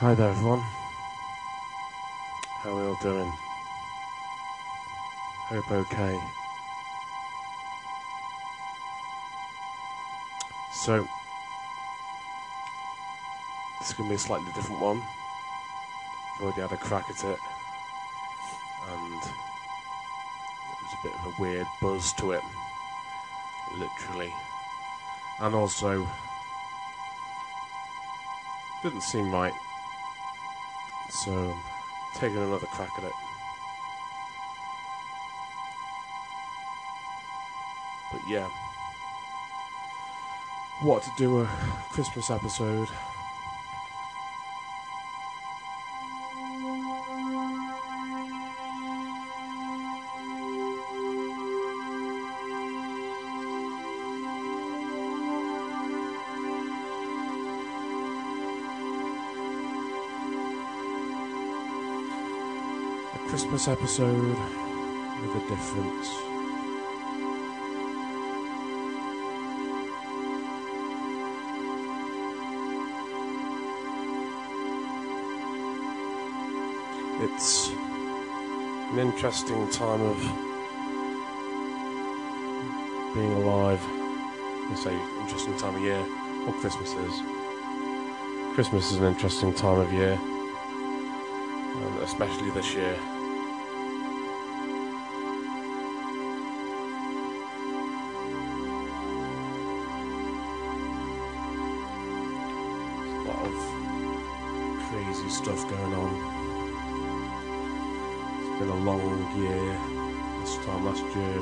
Hi there, everyone. How are we all doing? Hope okay. So, this is going to be a slightly different one. I've already had a crack at it, and there's a bit of a weird buzz to it, literally. And also, didn't seem right. So, taking another crack at it. But yeah, what to do a Christmas episode. Christmas episode with a difference. It's an interesting time of being alive. I say interesting time of year. What Christmas is. Christmas is an interesting time of year, and especially this year. Stuff going on. It's been a long year. This time last year,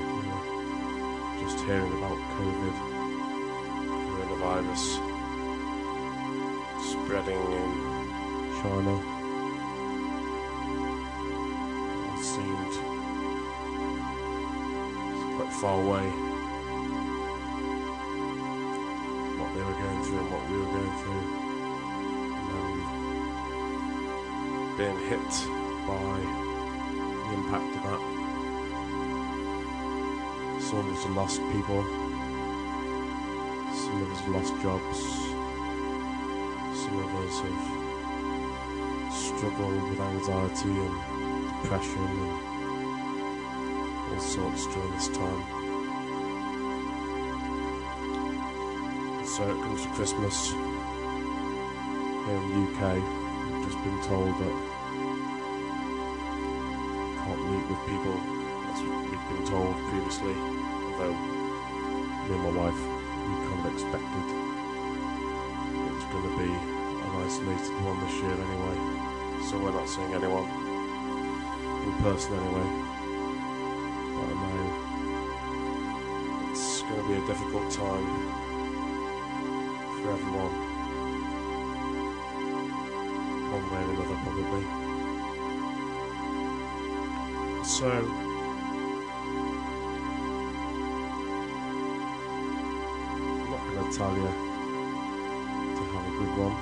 just hearing about COVID, coronavirus spreading in China. It seemed quite far away. What they were going through and what we were going through. Being hit by the impact of that. Some of us have lost people. Some of us have lost jobs. Some of us have struggled with anxiety and depression and all sorts during this time. So it comes to Christmas here in the UK. Been told that can't meet with people. What we've been told previously. Although me and my wife, we kind of expected it was going to be an isolated one this year anyway. So we're not seeing anyone in person anyway. But I know it's going to be a difficult time for everyone. Probably. So, I'm not going to tell you to have a good one.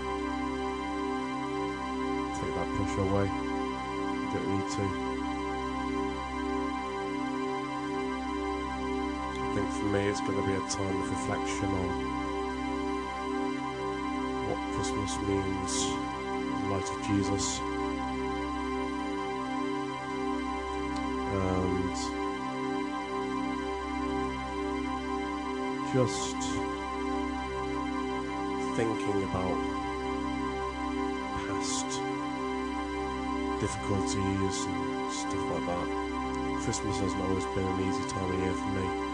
Take that pressure away. You don't need to. I think for me, it's going to be a time of reflection on what Christmas means light of Jesus. And just thinking about past difficulties and stuff like that. Christmas hasn't always been an easy time of year for me.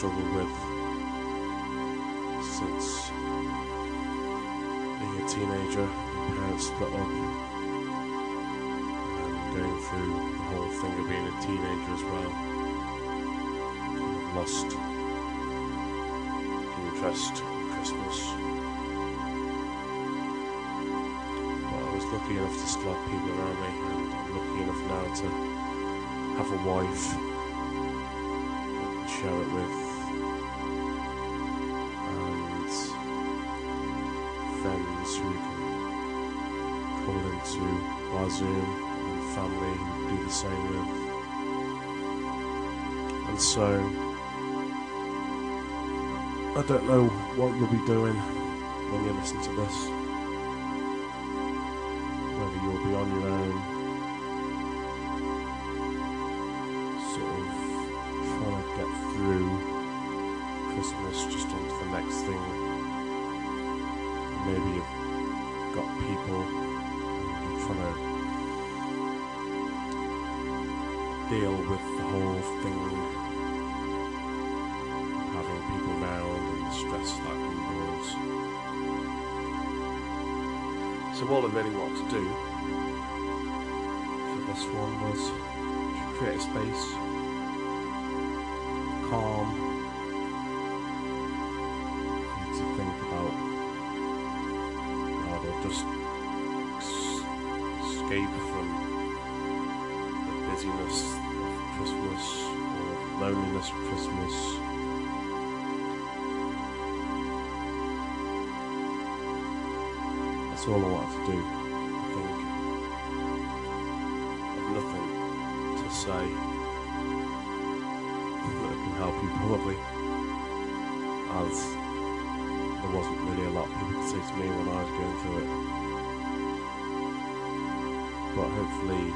Struggled with since being a teenager. My parents split up. And going through the whole thing of being a teenager as well. Lost interest in Christmas. But I was lucky enough to still have people around me, and I'm lucky enough now to have a wife share it with, who we can call into our Zoom and family who do the same with. And so, I don't know what you'll be doing when you listen to this. Whether you'll be on your own, sort of trying to get through Christmas just onto the next thing. Maybe got people trying to deal with the whole thing having people round and the stress that involves. So all I really want to do for this one was to create a space, escape from the busyness of Christmas or loneliness of Christmas. That's all I wanted to do, I think. I've nothing to say that can help you, probably, as there wasn't really a lot of people could say to me when I was going through it. But hopefully,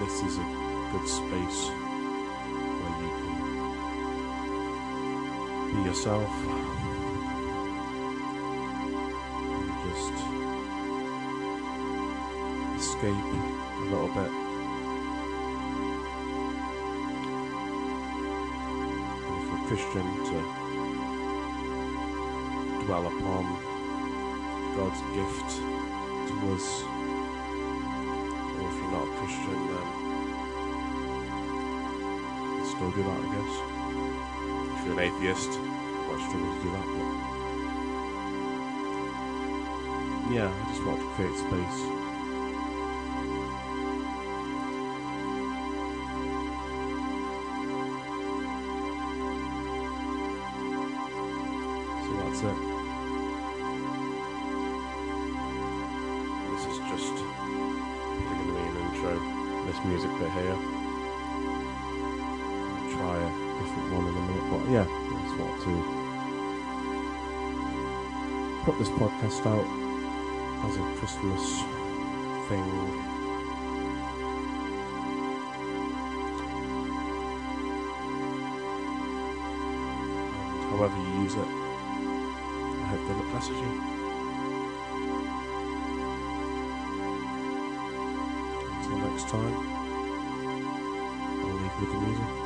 this is a good space where you can be yourself and just escape a little bit. And you're Christian, to dwell upon God's gift us. Or if you're not a Christian, then still do that, I guess. If you're an atheist, might struggle to do that, but yeah, I just want to create space. Put this podcast out as a Christmas thing. However you use it, I hope that it blesses you. Until next time, I'll leave with the music.